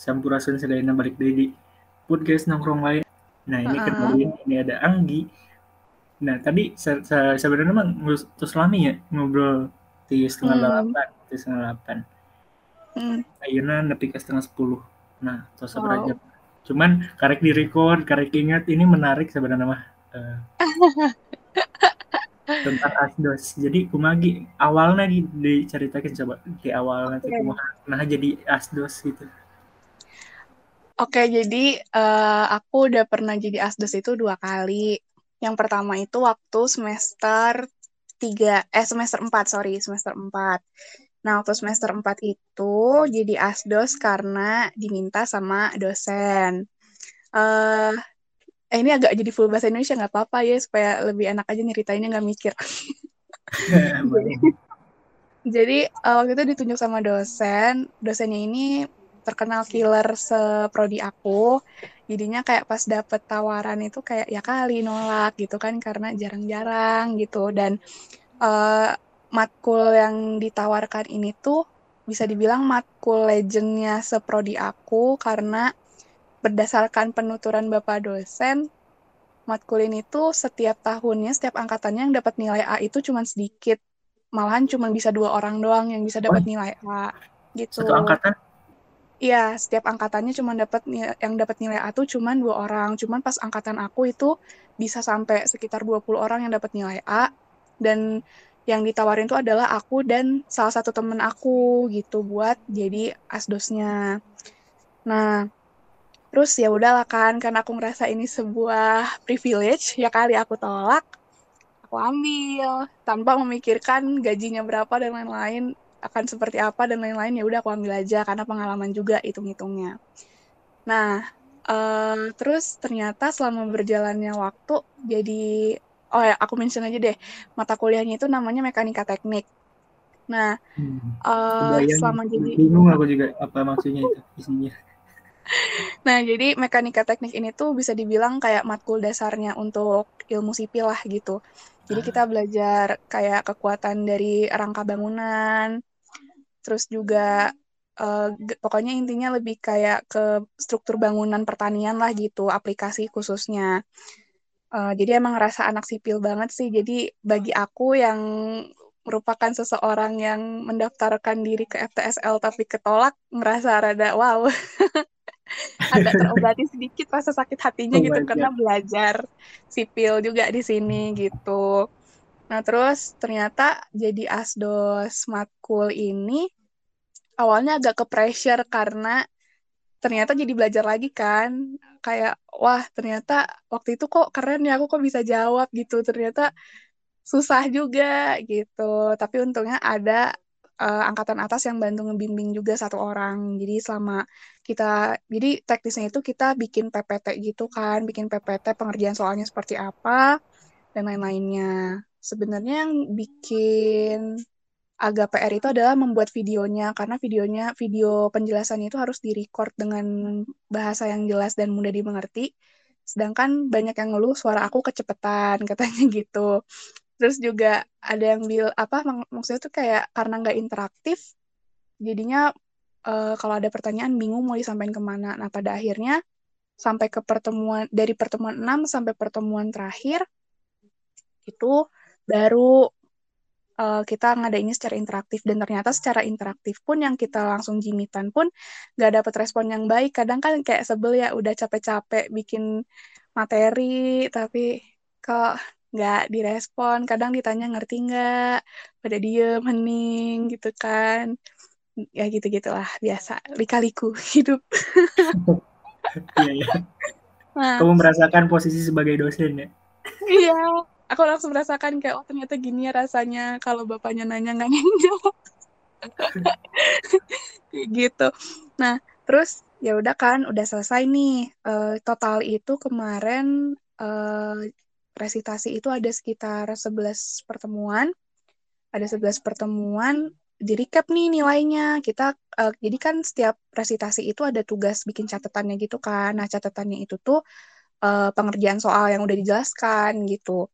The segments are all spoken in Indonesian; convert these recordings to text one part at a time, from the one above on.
Sampurasun Sedayana balik dari di podcast nongkrong lain. Nah ini Heeh. kenalin ini ada Anggi. Nah tadi se- se- sebenarnya ngus- terus lami ya ngobrol di setengah Hmm. delapan, di setengah delapan. Hmm. Nepi ke setengah sepuluh. Nah terus Wow. jam. Cuman karek di record, karek ingat ini menarik sebenarnya mah. eh, tentang asdos. Jadi kumagi awalnya di, diceritakan coba di awal nanti kumaha nah jadi asdos gitu. Oke, jadi eh, aku udah pernah jadi asdos itu dua kali. Yang pertama itu waktu semester 3, eh semester 4, sorry, semester 4. Nah, waktu semester 4 itu jadi asdos karena diminta sama dosen. Eh, eh ini agak jadi full bahasa Indonesia nggak apa-apa ya, supaya lebih enak aja nyeritainnya nggak mikir. jadi, jadi eh, waktu itu ditunjuk sama dosen, dosennya ini terkenal killer seprodi aku. Jadinya kayak pas dapet tawaran itu kayak ya kali nolak gitu kan karena jarang-jarang gitu. Dan uh, matkul yang ditawarkan ini tuh bisa dibilang matkul legendnya seprodi aku karena berdasarkan penuturan bapak dosen matkul ini tuh setiap tahunnya setiap angkatannya yang dapat nilai A itu cuma sedikit. Malahan cuma bisa dua orang doang yang bisa dapat nilai A gitu. Satu angkatan Iya, setiap angkatannya cuma dapat yang dapat nilai A tuh cuma dua orang. Cuman pas angkatan aku itu bisa sampai sekitar 20 orang yang dapat nilai A dan yang ditawarin itu adalah aku dan salah satu temen aku gitu buat jadi asdosnya. Nah, terus ya udahlah kan karena aku ngerasa ini sebuah privilege ya kali aku tolak. Aku ambil tanpa memikirkan gajinya berapa dan lain-lain akan seperti apa dan lain-lain ya udah aku ambil aja karena pengalaman juga hitung-hitungnya. Nah, uh, terus ternyata selama berjalannya waktu jadi oh ya aku mention aja deh mata kuliahnya itu namanya mekanika teknik. Nah, hmm. uh, selama jadi bingung aku juga apa maksudnya itu isinya. Nah, jadi mekanika teknik ini tuh bisa dibilang kayak matkul dasarnya untuk ilmu sipil lah gitu. Jadi kita belajar kayak kekuatan dari rangka bangunan, terus juga uh, pokoknya intinya lebih kayak ke struktur bangunan pertanian lah gitu, aplikasi khususnya. Uh, jadi emang ngerasa anak sipil banget sih. Jadi bagi aku yang merupakan seseorang yang mendaftarkan diri ke FTSL tapi ketolak, merasa rada wow. ada terobati sedikit rasa sakit hatinya Oh gitu karena belajar sipil juga di sini gitu. Nah, terus ternyata jadi asdos matkul ini awalnya agak ke pressure karena ternyata jadi belajar lagi kan. Kayak wah, ternyata waktu itu kok keren ya aku kok bisa jawab gitu. Ternyata susah juga gitu. Tapi untungnya ada uh, angkatan atas yang bantu ngebimbing juga satu orang. Jadi selama kita, jadi teknisnya itu kita bikin PPT gitu kan, bikin PPT pengerjaan soalnya seperti apa dan lain-lainnya. Sebenarnya yang bikin agak PR itu adalah membuat videonya karena videonya video penjelasannya itu harus direcord dengan bahasa yang jelas dan mudah dimengerti. Sedangkan banyak yang ngeluh suara aku kecepetan katanya gitu terus juga ada yang bil apa mak maksudnya tuh kayak karena nggak interaktif jadinya uh, kalau ada pertanyaan bingung mau disampaikan ke mana nah pada akhirnya sampai ke pertemuan dari pertemuan 6 sampai pertemuan terakhir itu baru uh, kita ngadainnya secara interaktif. Dan ternyata secara interaktif pun yang kita langsung jimitan pun nggak dapat respon yang baik. Kadang kan kayak sebel ya udah capek-capek bikin materi tapi kok nggak direspon. Kadang ditanya ngerti nggak? Pada diem hening gitu kan. Ya gitu gitulah biasa. Lika-liku hidup. Iya ya nah, kamu merasakan posisi sebagai dosen ya? Iya aku langsung merasakan kayak oh ternyata gini ya rasanya kalau bapaknya nanya nggak jawab gitu nah terus ya udah kan udah selesai nih uh, total itu kemarin uh, resitasi itu ada sekitar 11 pertemuan. Ada 11 pertemuan, di recap nih nilainya. Kita uh, jadi kan setiap resitasi itu ada tugas bikin catatannya gitu kan. Nah, catatannya itu tuh uh, pengerjaan soal yang udah dijelaskan gitu.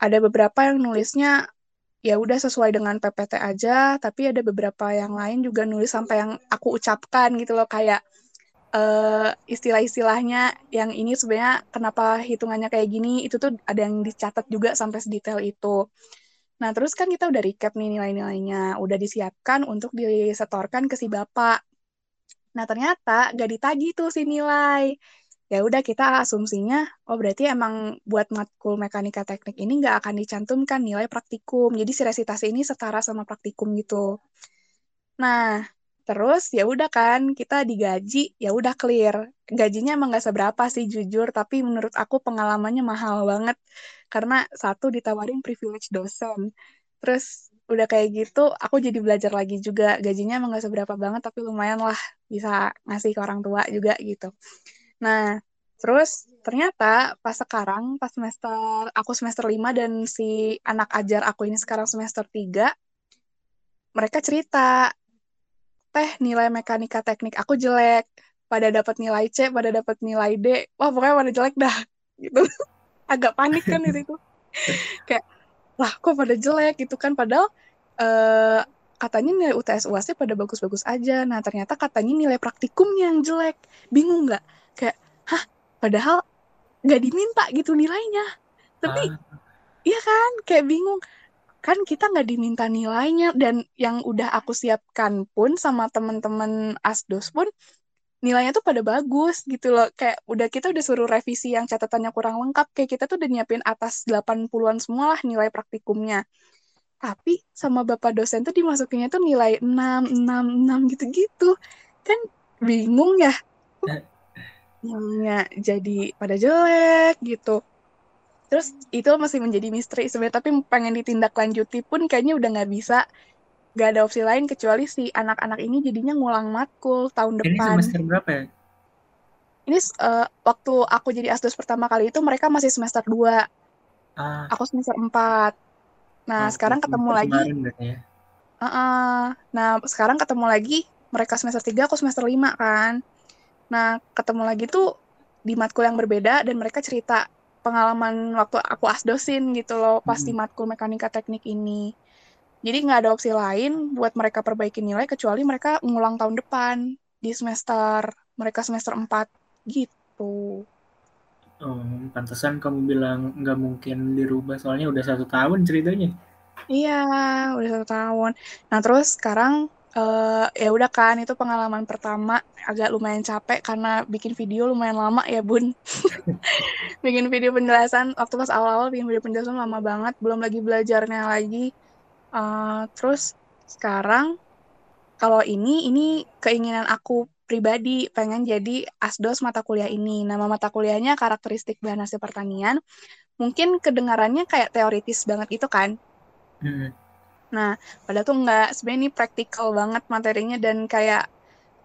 Ada beberapa yang nulisnya ya udah sesuai dengan PPT aja, tapi ada beberapa yang lain juga nulis sampai yang aku ucapkan gitu loh kayak uh, istilah-istilahnya yang ini sebenarnya kenapa hitungannya kayak gini itu tuh ada yang dicatat juga sampai sedetail itu. Nah, terus kan kita udah recap nih nilai-nilainya, udah disiapkan untuk disetorkan ke si bapak. Nah, ternyata gak ditagi tuh si nilai ya udah kita asumsinya oh berarti emang buat matkul mekanika teknik ini nggak akan dicantumkan nilai praktikum. Jadi si resitasi ini setara sama praktikum gitu. Nah terus ya udah kan kita digaji ya udah clear. Gajinya emang nggak seberapa sih jujur. Tapi menurut aku pengalamannya mahal banget. Karena satu ditawarin privilege dosen. Terus udah kayak gitu aku jadi belajar lagi juga. Gajinya emang gak seberapa banget tapi lumayan lah bisa ngasih ke orang tua juga gitu Nah, terus ternyata pas sekarang, pas semester, aku semester 5 dan si anak ajar aku ini sekarang semester 3, mereka cerita, teh nilai mekanika teknik aku jelek, pada dapat nilai C, pada dapat nilai D, wah pokoknya pada jelek dah, gitu. Agak panik kan itu. Kayak, lah kok pada jelek gitu kan, padahal uh, katanya nilai UTS UASnya pada bagus-bagus aja. Nah, ternyata katanya nilai praktikumnya yang jelek. Bingung nggak? Kayak hah padahal nggak diminta gitu nilainya. Tapi ah. iya kan kayak bingung. Kan kita nggak diminta nilainya dan yang udah aku siapkan pun sama teman-teman asdos pun nilainya tuh pada bagus gitu loh. Kayak udah kita udah suruh revisi yang catatannya kurang lengkap kayak kita tuh udah nyiapin atas 80-an semua lah nilai praktikumnya. Tapi sama bapak dosen tuh dimasukinnya tuh nilai 6, 6, 6 gitu-gitu. Kan bingung ya yang jadi pada jelek gitu terus itu masih menjadi misteri sebenarnya tapi pengen ditindaklanjuti pun kayaknya udah nggak bisa nggak ada opsi lain kecuali si anak-anak ini jadinya ngulang matkul tahun ini depan. Ini semester berapa ya? Ini uh, waktu aku jadi asdos pertama kali itu mereka masih semester 2. Ah. Aku semester 4. Nah, oh, sekarang ketemu lagi. Ya? Uh -uh. Nah, sekarang ketemu lagi mereka semester 3, aku semester 5 kan. Nah, ketemu lagi tuh di matkul yang berbeda dan mereka cerita pengalaman waktu aku asdosin gitu loh pas di matkul mekanika teknik ini. Jadi nggak ada opsi lain buat mereka perbaiki nilai kecuali mereka ngulang tahun depan di semester mereka semester 4 gitu. Oh, pantesan kamu bilang nggak mungkin dirubah soalnya udah satu tahun ceritanya. Iya, udah satu tahun. Nah terus sekarang uh, ya udah kan itu pengalaman pertama. Agak lumayan capek karena bikin video lumayan lama ya bun. Bikin video penjelasan waktu pas awal-awal bikin video penjelasan lama banget belum lagi belajarnya lagi. Uh, terus sekarang kalau ini ini keinginan aku pribadi pengen jadi asdos mata kuliah ini. Nama mata kuliahnya karakteristik bahan hasil pertanian. Mungkin kedengarannya kayak teoritis banget itu kan? Hmm Nah, padahal tuh nggak, sebenarnya ini praktikal banget materinya dan kayak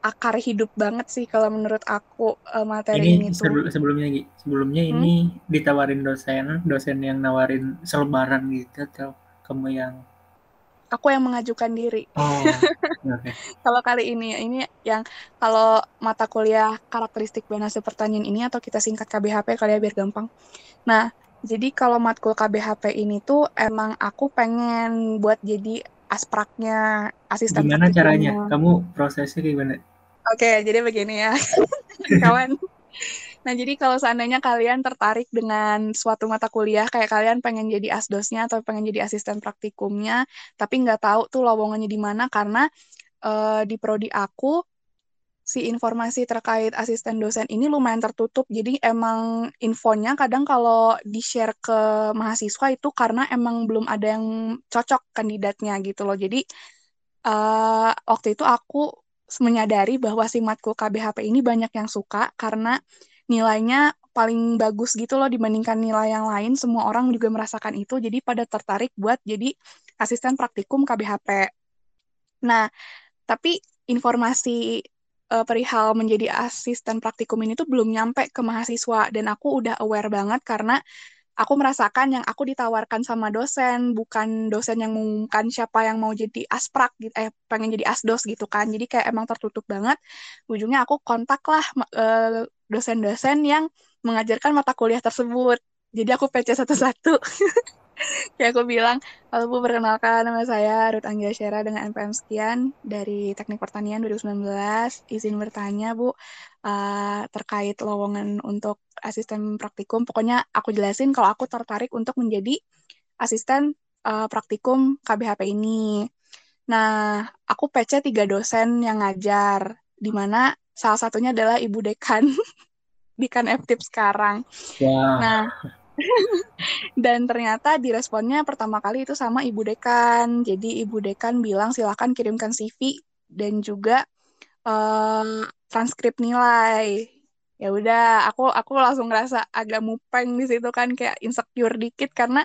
akar hidup banget sih kalau menurut aku uh, materi ini, ini tuh. Sebelum, sebelumnya sebelumnya hmm? ini ditawarin dosen, dosen yang nawarin selebaran gitu atau kamu yang aku yang mengajukan diri. Oh, okay. kalau kali ini ini yang kalau mata kuliah karakteristik bahasa pertanian ini atau kita singkat KBHP kali ya biar gampang. Nah, jadi kalau matkul KBHP ini tuh emang aku pengen buat jadi aspraknya asisten. Gimana caranya? Kamu prosesnya gimana? Oke, jadi begini ya, kawan. Nah, jadi kalau seandainya kalian tertarik dengan suatu mata kuliah, kayak kalian pengen jadi asdosnya atau pengen jadi asisten praktikumnya, tapi nggak tahu tuh lowongannya di mana karena uh, di prodi aku si informasi terkait asisten dosen ini lumayan tertutup. Jadi emang infonya kadang kalau di-share ke mahasiswa itu karena emang belum ada yang cocok kandidatnya gitu loh. Jadi uh, waktu itu aku menyadari bahwa si matkul KBHP ini banyak yang suka karena nilainya paling bagus gitu loh dibandingkan nilai yang lain. Semua orang juga merasakan itu, jadi pada tertarik buat jadi asisten praktikum KBHP. Nah, tapi informasi uh, perihal menjadi asisten praktikum ini tuh belum nyampe ke mahasiswa. Dan aku udah aware banget karena aku merasakan yang aku ditawarkan sama dosen bukan dosen yang mengumumkan siapa yang mau jadi asprak gitu eh pengen jadi asdos gitu kan. Jadi kayak emang tertutup banget. Ujungnya aku kontak lah uh, dosen-dosen yang mengajarkan mata kuliah tersebut. Jadi aku PC satu-satu ya aku bilang, halo Bu, perkenalkan nama saya Ruth Anggia Syera dengan NPM sekian dari Teknik Pertanian 2019. Izin bertanya Bu, uh, terkait lowongan untuk asisten praktikum. Pokoknya aku jelasin kalau aku tertarik untuk menjadi asisten uh, praktikum KBHP ini. Nah, aku PC tiga dosen yang ngajar, di mana salah satunya adalah Ibu Dekan, Dekan FTIP sekarang. Wah. Nah, dan ternyata diresponnya pertama kali itu sama ibu dekan. Jadi ibu dekan bilang silahkan kirimkan CV dan juga uh, transkrip nilai ya udah aku aku langsung ngerasa agak mupeng di situ kan kayak insecure dikit karena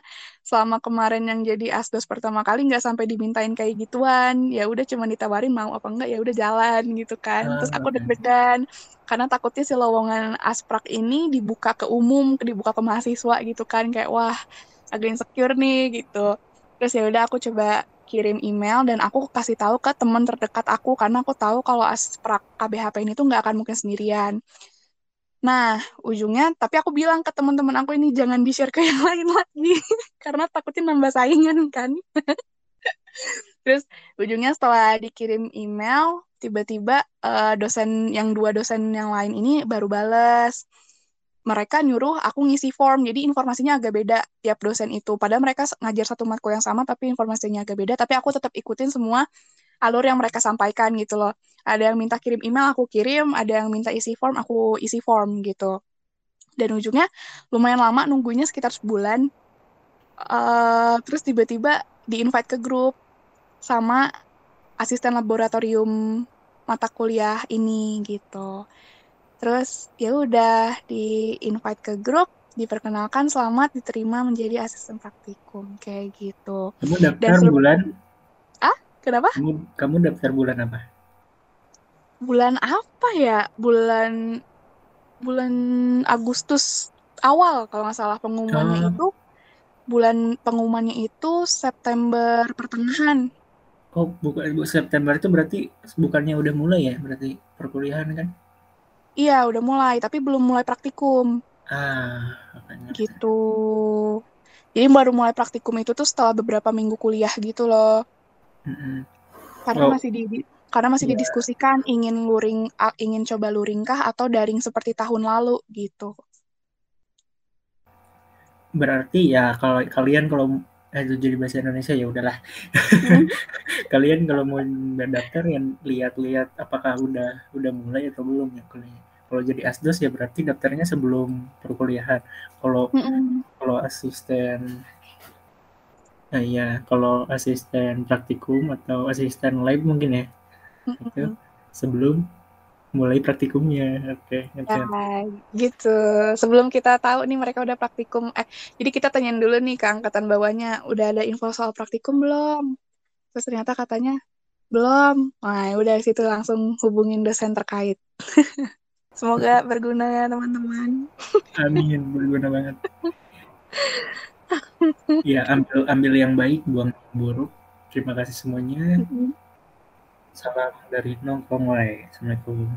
selama kemarin yang jadi asdos pertama kali nggak sampai dimintain kayak gituan. Ya udah cuma ditawarin mau apa enggak ya udah jalan gitu kan. Ah, terus aku deg-degan karena takutnya si lowongan asprak ini dibuka ke umum dibuka ke mahasiswa gitu kan kayak wah agak insecure nih gitu. Terus ya udah aku coba kirim email dan aku kasih tahu ke teman terdekat aku karena aku tahu kalau asprak KBHP ini tuh nggak akan mungkin sendirian Nah, ujungnya, tapi aku bilang ke teman-teman aku ini jangan di-share ke yang lain lagi, karena takutnya nambah saingan kan. Terus ujungnya setelah dikirim email, tiba-tiba uh, dosen yang dua dosen yang lain ini baru balas. Mereka nyuruh aku ngisi form, jadi informasinya agak beda tiap dosen itu. Padahal mereka ngajar satu matkul yang sama, tapi informasinya agak beda. Tapi aku tetap ikutin semua alur yang mereka sampaikan gitu loh. Ada yang minta kirim email, aku kirim. Ada yang minta isi form, aku isi form gitu. Dan ujungnya lumayan lama nunggunya sekitar sebulan. Uh, terus tiba-tiba di-invite ke grup sama asisten laboratorium mata kuliah ini gitu. Terus ya udah di-invite ke grup, diperkenalkan selamat diterima menjadi asisten praktikum kayak gitu. Kamu daftar Dan bulan Kenapa? Kamu, kamu daftar bulan apa? Bulan apa ya? Bulan bulan Agustus awal kalau nggak salah pengumumannya oh. itu bulan pengumumannya itu September pertengahan. Oh, bukan bu September itu berarti bukannya udah mulai ya? Berarti perkuliahan kan? Iya, udah mulai, tapi belum mulai praktikum. Ah, makanya. Gitu. Jadi baru mulai praktikum itu tuh setelah beberapa minggu kuliah gitu loh. Mm-hmm. Karena oh. masih di, karena masih yeah. didiskusikan ingin luring ingin coba luring kah atau daring seperti tahun lalu gitu. Berarti ya kalau kalian kalau eh, itu jadi bahasa Indonesia ya udahlah. Hmm. kalian kalau mau daftar yang lihat-lihat apakah udah udah mulai atau belum ya kuliah. Kalau jadi asdos ya berarti daftarnya sebelum perkuliahan. Kalau mm kalau asisten Nah, iya, kalau asisten praktikum atau asisten lab mungkin ya. Itu sebelum mulai praktikumnya. Oke, okay, ya, gitu. Sebelum kita tahu nih mereka udah praktikum eh jadi kita tanyain dulu nih ke angkatan bawahnya, udah ada info soal praktikum belum? Terus ternyata katanya belum. Nah, udah situ langsung hubungin dosen terkait. Semoga berguna ya teman-teman. Amin, berguna banget ya ambil ambil yang baik buang yang buruk. Terima kasih semuanya. Salam dari nongkrong assalamualaikum